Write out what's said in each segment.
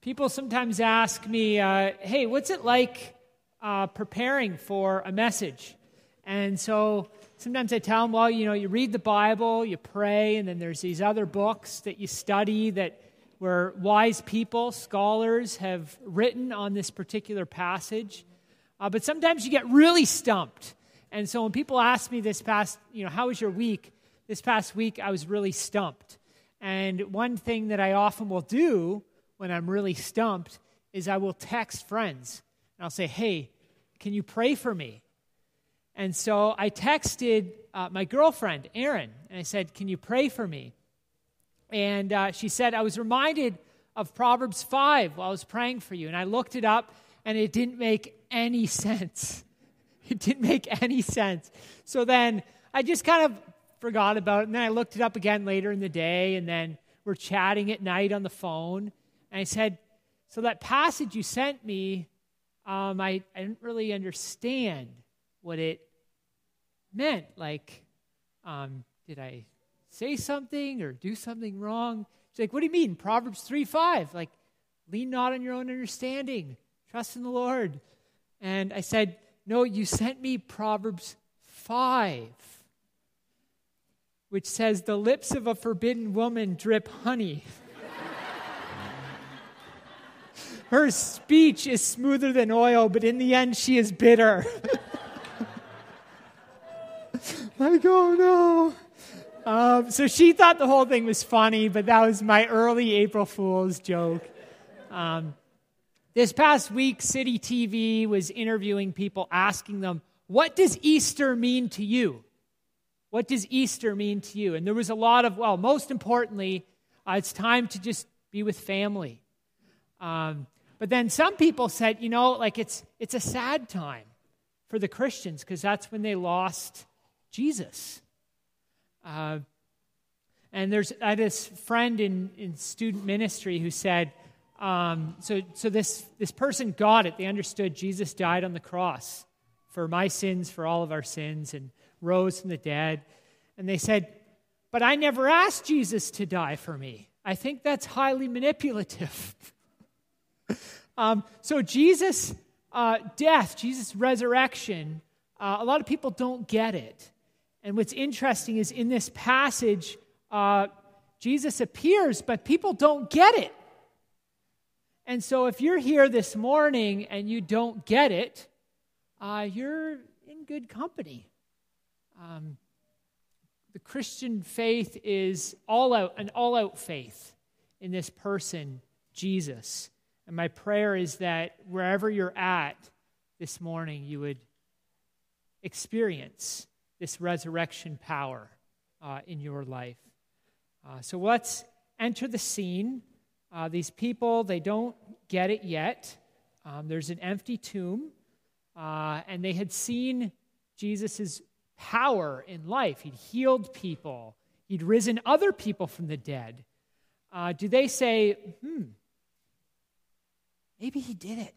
people sometimes ask me, uh, hey, what's it like uh, preparing for a message? And so sometimes I tell them, well, you know, you read the Bible, you pray, and then there's these other books that you study that where wise people, scholars have written on this particular passage. Uh, but sometimes you get really stumped. And so when people ask me this past, you know, how was your week? This past week, I was really stumped. And one thing that I often will do when I'm really stumped is I will text friends and I'll say, hey, can you pray for me? And so I texted uh, my girlfriend, Erin, and I said, can you pray for me? And uh, she said, I was reminded of Proverbs 5 while I was praying for you. And I looked it up, and it didn't make any sense. It didn't make any sense. So then I just kind of forgot about it. And then I looked it up again later in the day, and then we're chatting at night on the phone. And I said, So that passage you sent me, um, I, I didn't really understand what it meant. Like, um, did I say something or do something wrong? She's like, What do you mean? Proverbs 3 5. Like, lean not on your own understanding, trust in the Lord. And I said, No, you sent me Proverbs 5, which says, The lips of a forbidden woman drip honey. Her speech is smoother than oil, but in the end, she is bitter. like, oh no. Um, so she thought the whole thing was funny, but that was my early April Fool's joke. Um, this past week, City TV was interviewing people, asking them, What does Easter mean to you? What does Easter mean to you? And there was a lot of, well, most importantly, uh, it's time to just be with family. Um, but then some people said, you know, like it's, it's a sad time for the Christians because that's when they lost Jesus. Uh, and there's I had this friend in, in student ministry who said, um, so, so this, this person got it. They understood Jesus died on the cross for my sins, for all of our sins, and rose from the dead. And they said, But I never asked Jesus to die for me. I think that's highly manipulative. um, so, Jesus' uh, death, Jesus' resurrection, uh, a lot of people don't get it. And what's interesting is in this passage, uh, Jesus appears, but people don't get it. And so, if you're here this morning and you don't get it, uh, you're in good company. Um, the Christian faith is all out, an all out faith in this person, Jesus. And my prayer is that wherever you're at this morning, you would experience this resurrection power uh, in your life. Uh, so let's enter the scene. Uh, these people, they don't get it yet. Um, there's an empty tomb, uh, and they had seen Jesus' power in life. He'd healed people, he'd risen other people from the dead. Uh, do they say, hmm, maybe he did it?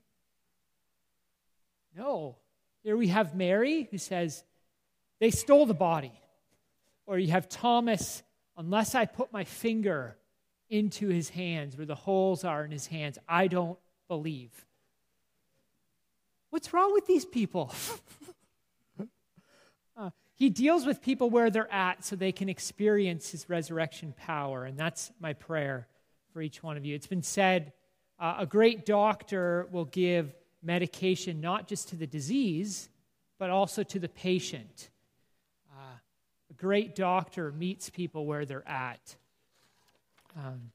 No. Here we have Mary who says, they stole the body. Or you have Thomas, unless I put my finger into his hands where the holes are in his hands, I don't believe. What's wrong with these people? uh, he deals with people where they're at so they can experience his resurrection power. And that's my prayer for each one of you. It's been said uh, a great doctor will give medication not just to the disease, but also to the patient. A great doctor meets people where they're at. Um,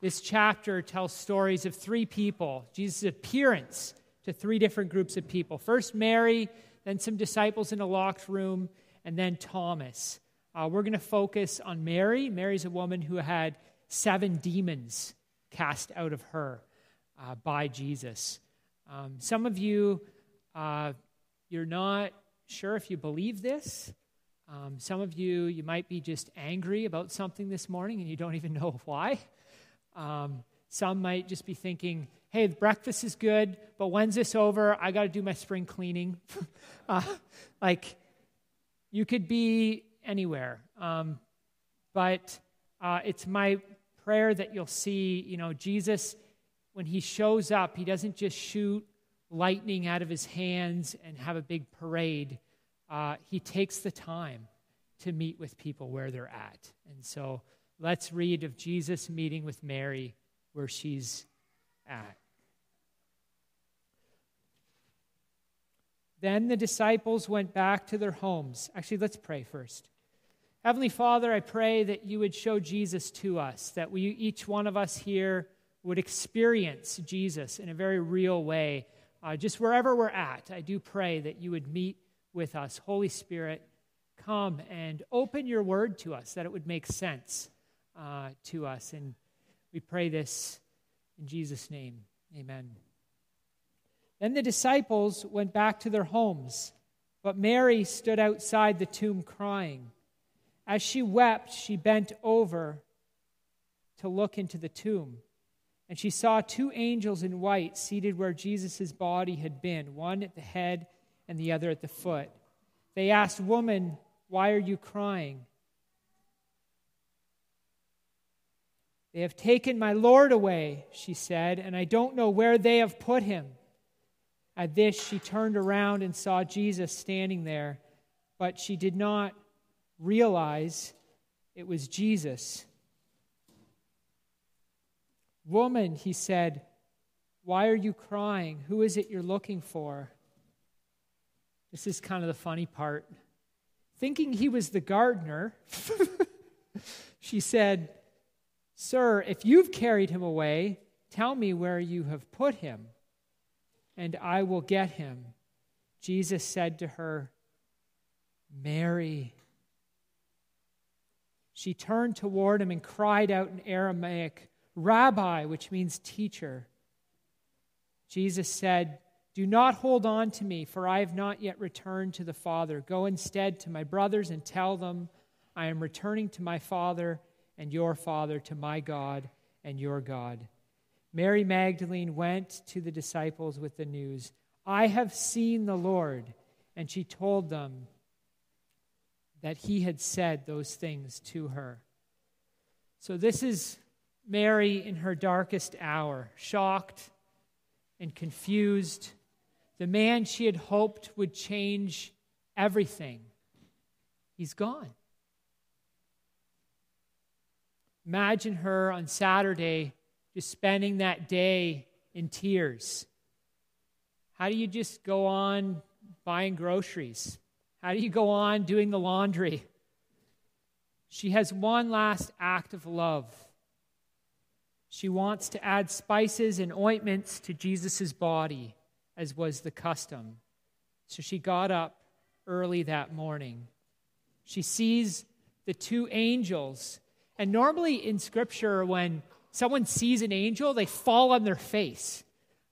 this chapter tells stories of three people, Jesus' appearance to three different groups of people. First, Mary, then some disciples in a locked room, and then Thomas. Uh, we're going to focus on Mary. Mary's a woman who had seven demons cast out of her uh, by Jesus. Um, some of you, uh, you're not sure if you believe this. Um, some of you, you might be just angry about something this morning and you don't even know why. Um, some might just be thinking, hey, breakfast is good, but when's this over? I got to do my spring cleaning. uh, like, you could be anywhere. Um, but uh, it's my prayer that you'll see, you know, Jesus when he shows up, he doesn't just shoot lightning out of his hands and have a big parade. Uh, he takes the time to meet with people where they're at. And so let's read of Jesus meeting with Mary where she's at. Then the disciples went back to their homes. Actually, let's pray first. Heavenly Father, I pray that you would show Jesus to us, that we, each one of us here would experience Jesus in a very real way, uh, just wherever we're at. I do pray that you would meet with us. Holy Spirit, come and open your word to us, that it would make sense uh, to us. And we pray this in Jesus' name. Amen. Then the disciples went back to their homes, but Mary stood outside the tomb crying. As she wept, she bent over to look into the tomb. And she saw two angels in white seated where Jesus' body had been, one at the head and the other at the foot. They asked, Woman, why are you crying? They have taken my Lord away, she said, and I don't know where they have put him. At this, she turned around and saw Jesus standing there, but she did not realize it was Jesus. Woman, he said, why are you crying? Who is it you're looking for? This is kind of the funny part. Thinking he was the gardener, she said, Sir, if you've carried him away, tell me where you have put him, and I will get him. Jesus said to her, Mary. She turned toward him and cried out in Aramaic, Rabbi, which means teacher. Jesus said, Do not hold on to me, for I have not yet returned to the Father. Go instead to my brothers and tell them, I am returning to my Father and your Father, to my God and your God. Mary Magdalene went to the disciples with the news, I have seen the Lord. And she told them that he had said those things to her. So, this is Mary in her darkest hour, shocked and confused. The man she had hoped would change everything, he's gone. Imagine her on Saturday just spending that day in tears. How do you just go on buying groceries? How do you go on doing the laundry? She has one last act of love she wants to add spices and ointments to Jesus' body, as was the custom. So she got up early that morning. She sees the two angels. And normally in Scripture, when someone sees an angel, they fall on their face.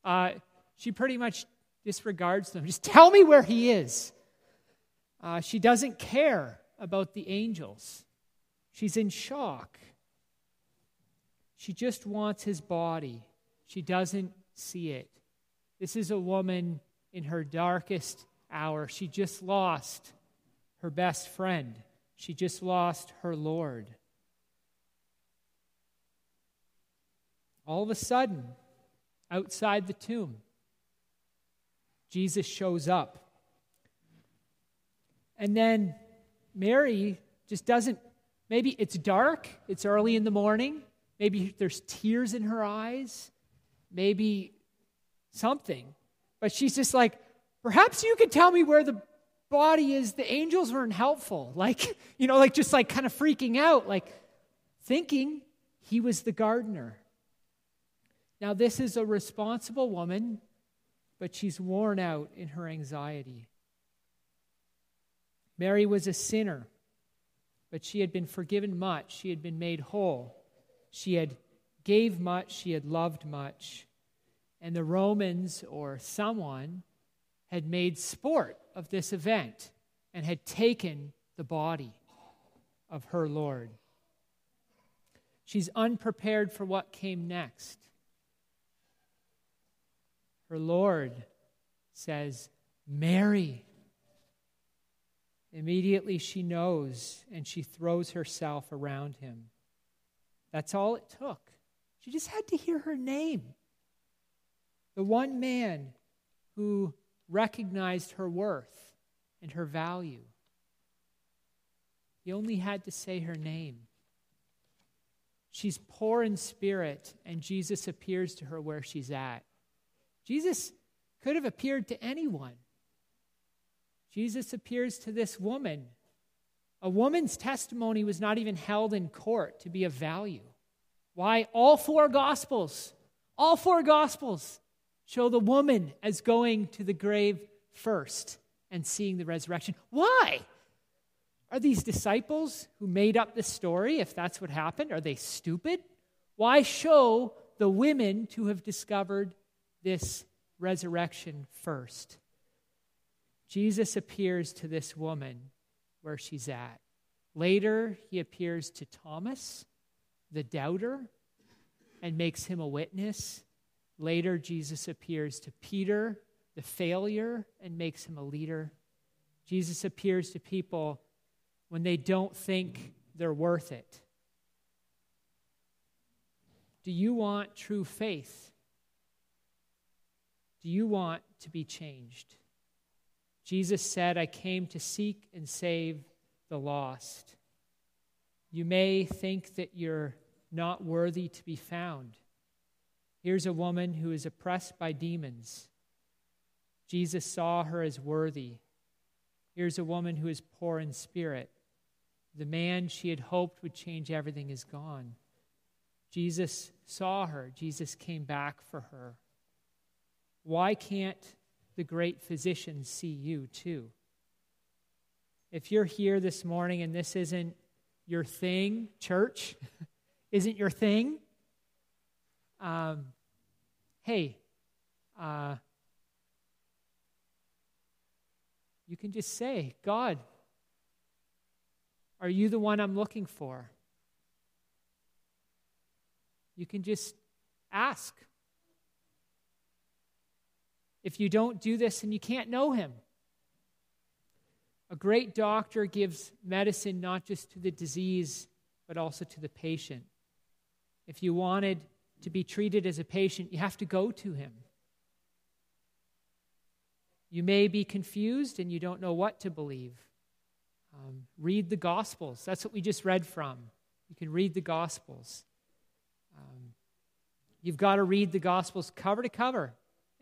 Uh, she pretty much disregards them. Just tell me where he is. Uh, she doesn't care about the angels. She's in shock. She just wants his body. She doesn't see it. This is a woman in her darkest hour. She just lost her best friend, she just lost her Lord. All of a sudden, outside the tomb, Jesus shows up. And then Mary just doesn't, maybe it's dark, it's early in the morning, Maybe there's tears in her eyes. Maybe something. But she's just like, perhaps you could tell me where the body is. The angels weren't helpful. Like, you know, like just like kind of freaking out, like thinking he was the gardener. Now, this is a responsible woman, but she's worn out in her anxiety. Mary was a sinner, but she had been forgiven much. She had been made whole. She had gave much, she had loved much. And the Romans or someone had made sport of this event and had taken the body of her Lord. She's unprepared for what came next. Her Lord says, Mary. Immediately she knows and she throws herself around him. That's all it took. She just had to hear her name. the one man who recognized her worth and her value. He only had to say her name. She's poor in spirit, and Jesus appears to her where she's at. Jesus could have appeared to anyone. Jesus appears to this woman. A woman's testimony was not even held in court to be of value. Why? All four Gospels, all four Gospels show the woman as going to the grave first and seeing the resurrection. Why? Are these disciples who made up this story, if that's what happened, are they stupid? Why show the women to have discovered this resurrection first? Jesus appears to this woman where she's at. Later, he appears to Thomas, the doubter, and makes him a witness. Later, Jesus appears to Peter, the failure, and makes him a leader. Jesus appears to people when they don't think they're worth it. Do you want true faith? Do you want to be changed? Jesus said, I came to seek and save the lost. You may think that you're not worthy to be found. Here's a woman who is oppressed by demons. Jesus saw her as worthy. Here's a woman who is poor in spirit. The man she had hoped would change everything is gone. Jesus saw her. Jesus came back for her. Why can't the great physician see you too? If you're here this morning and this isn't your thing, church, isn't your thing, um, hey, uh, you can just say, God, are you the one I'm looking for? You can just ask. If you don't do this, and you can't know him. A great doctor gives medicine not just to the disease, but also to the patient. If you wanted to be treated as a patient, you have to go to him. You may be confused and you don't know what to believe. Um, read the Gospels. That's what we just read from. You can read the Gospels. Um, you've got to read the Gospels cover to cover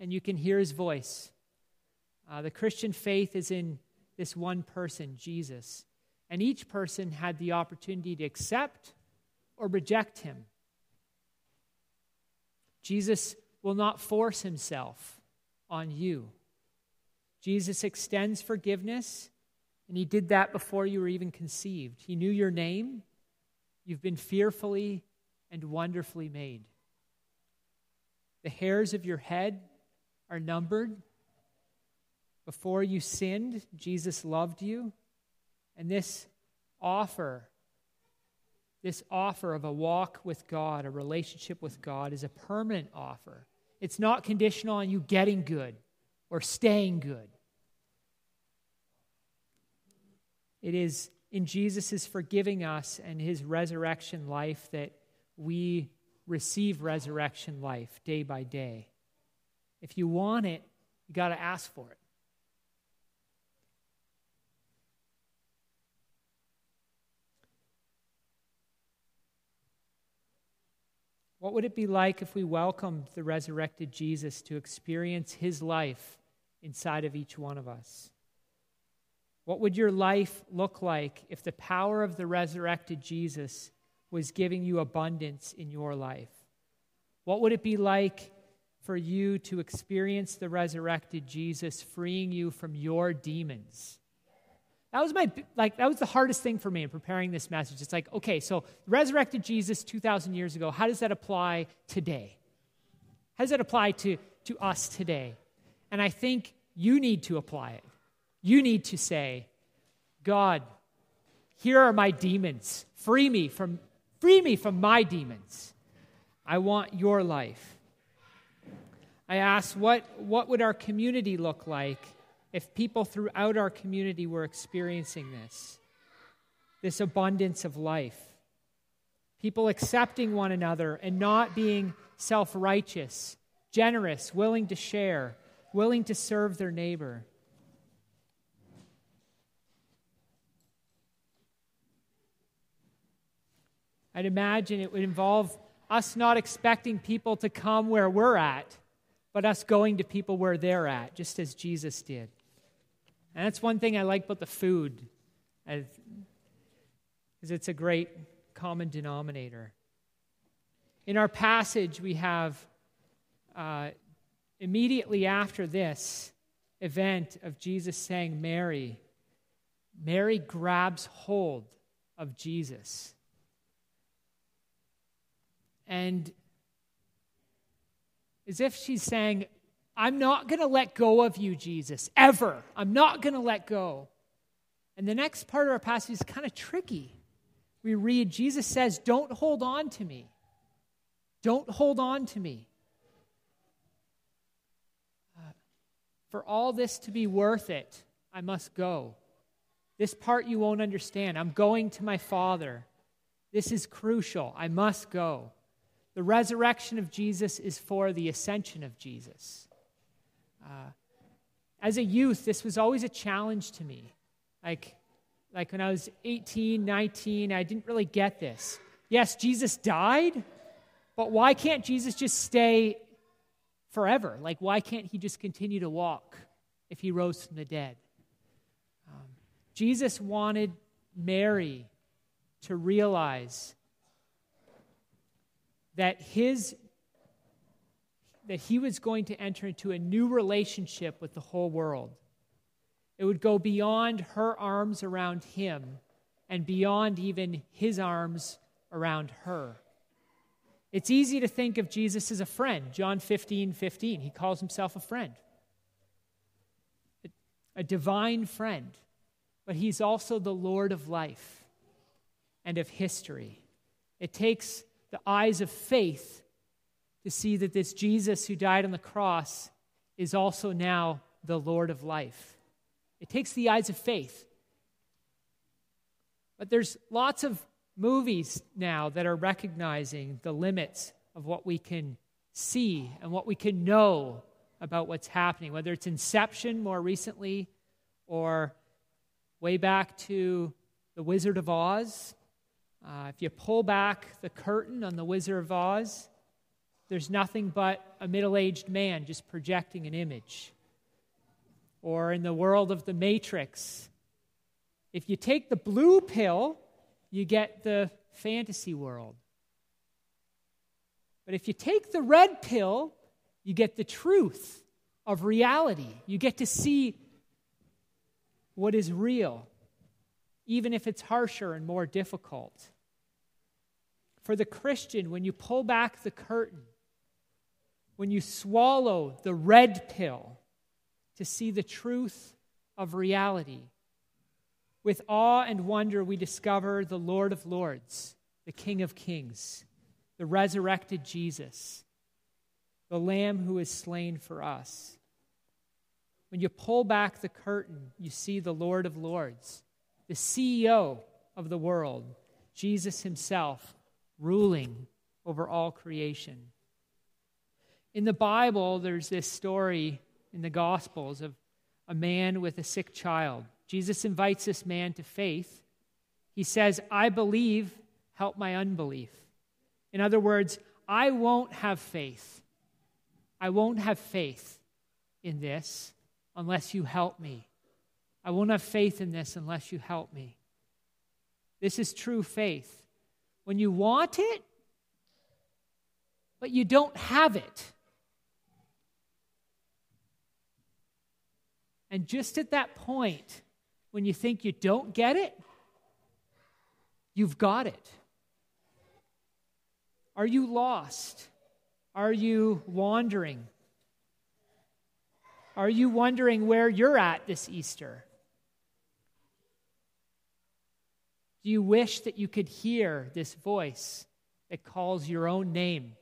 and you can hear his voice. Uh, the Christian faith is in this one person, Jesus. And each person had the opportunity to accept or reject him. Jesus will not force himself on you. Jesus extends forgiveness, and he did that before you were even conceived. He knew your name. You've been fearfully and wonderfully made. The hairs of your head are numbered. Before you sinned, Jesus loved you. And this offer, this offer of a walk with God, a relationship with God, is a permanent offer. It's not conditional on you getting good or staying good. It is in Jesus' forgiving us and his resurrection life that we receive resurrection life day by day. If you want it, you got to ask for it. What would it be like if we welcomed the resurrected Jesus to experience his life inside of each one of us? What would your life look like if the power of the resurrected Jesus was giving you abundance in your life? What would it be like for you to experience the resurrected Jesus freeing you from your demons. That was my like that was the hardest thing for me in preparing this message. It's like, okay, so resurrected Jesus 2000 years ago, how does that apply today? How does that apply to to us today? And I think you need to apply it. You need to say, God, here are my demons. Free me from free me from my demons. I want your life. I asked, what, what would our community look like if people throughout our community were experiencing this? This abundance of life. People accepting one another and not being self righteous, generous, willing to share, willing to serve their neighbor. I'd imagine it would involve us not expecting people to come where we're at, but us going to people where they're at, just as Jesus did. And that's one thing I like about the food, is it's a great common denominator. In our passage, we have uh, immediately after this event of Jesus saying, Mary, Mary grabs hold of Jesus. And as if she's saying, I'm not going to let go of you, Jesus, ever. I'm not going to let go. And the next part of our passage is kind of tricky. We read, Jesus says, Don't hold on to me. Don't hold on to me. Uh, for all this to be worth it, I must go. This part you won't understand. I'm going to my Father. This is crucial. I must go. The resurrection of Jesus is for the ascension of Jesus. Uh, as a youth, this was always a challenge to me. Like, like when I was 18, 19, I didn't really get this. Yes, Jesus died, but why can't Jesus just stay forever? Like, why can't he just continue to walk if he rose from the dead? Um, Jesus wanted Mary to realize that his that he was going to enter into a new relationship with the whole world. It would go beyond her arms around him and beyond even his arms around her. It's easy to think of Jesus as a friend. John 15, 15, he calls himself a friend, a divine friend. But he's also the Lord of life and of history. It takes the eyes of faith to see that this Jesus who died on the cross is also now the Lord of life. It takes the eyes of faith. But there's lots of movies now that are recognizing the limits of what we can see and what we can know about what's happening, whether it's Inception more recently or way back to The Wizard of Oz. Uh, if you pull back the curtain on The Wizard of Oz, there's nothing but a middle aged man just projecting an image. Or in the world of the Matrix, if you take the blue pill, you get the fantasy world. But if you take the red pill, you get the truth of reality. You get to see what is real, even if it's harsher and more difficult. For the Christian, when you pull back the curtain, when you swallow the red pill to see the truth of reality. With awe and wonder, we discover the Lord of Lords, the King of Kings, the resurrected Jesus, the Lamb who is slain for us. When you pull back the curtain, you see the Lord of Lords, the CEO of the world, Jesus himself, ruling over all creation. In the Bible, there's this story in the Gospels of a man with a sick child. Jesus invites this man to faith. He says, I believe, help my unbelief. In other words, I won't have faith. I won't have faith in this unless you help me. I won't have faith in this unless you help me. This is true faith. When you want it, but you don't have it. And just at that point, when you think you don't get it, you've got it. Are you lost? Are you wandering? Are you wondering where you're at this Easter? Do you wish that you could hear this voice that calls your own name?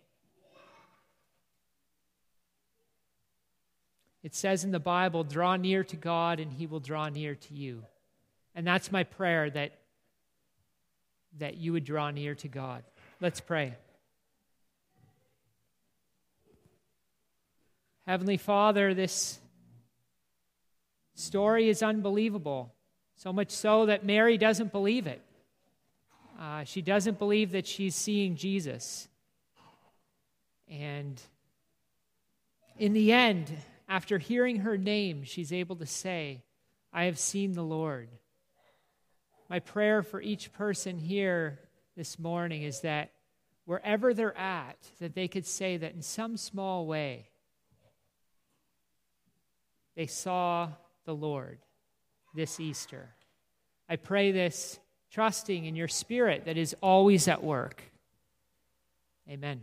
It says in the Bible, draw near to God and he will draw near to you. And that's my prayer that, that you would draw near to God. Let's pray. Heavenly Father, this story is unbelievable, so much so that Mary doesn't believe it. Uh, she doesn't believe that she's seeing Jesus. And in the end, after hearing her name, she's able to say, I have seen the Lord. My prayer for each person here this morning is that wherever they're at, that they could say that in some small way, they saw the Lord this Easter. I pray this trusting in your spirit that is always at work. Amen.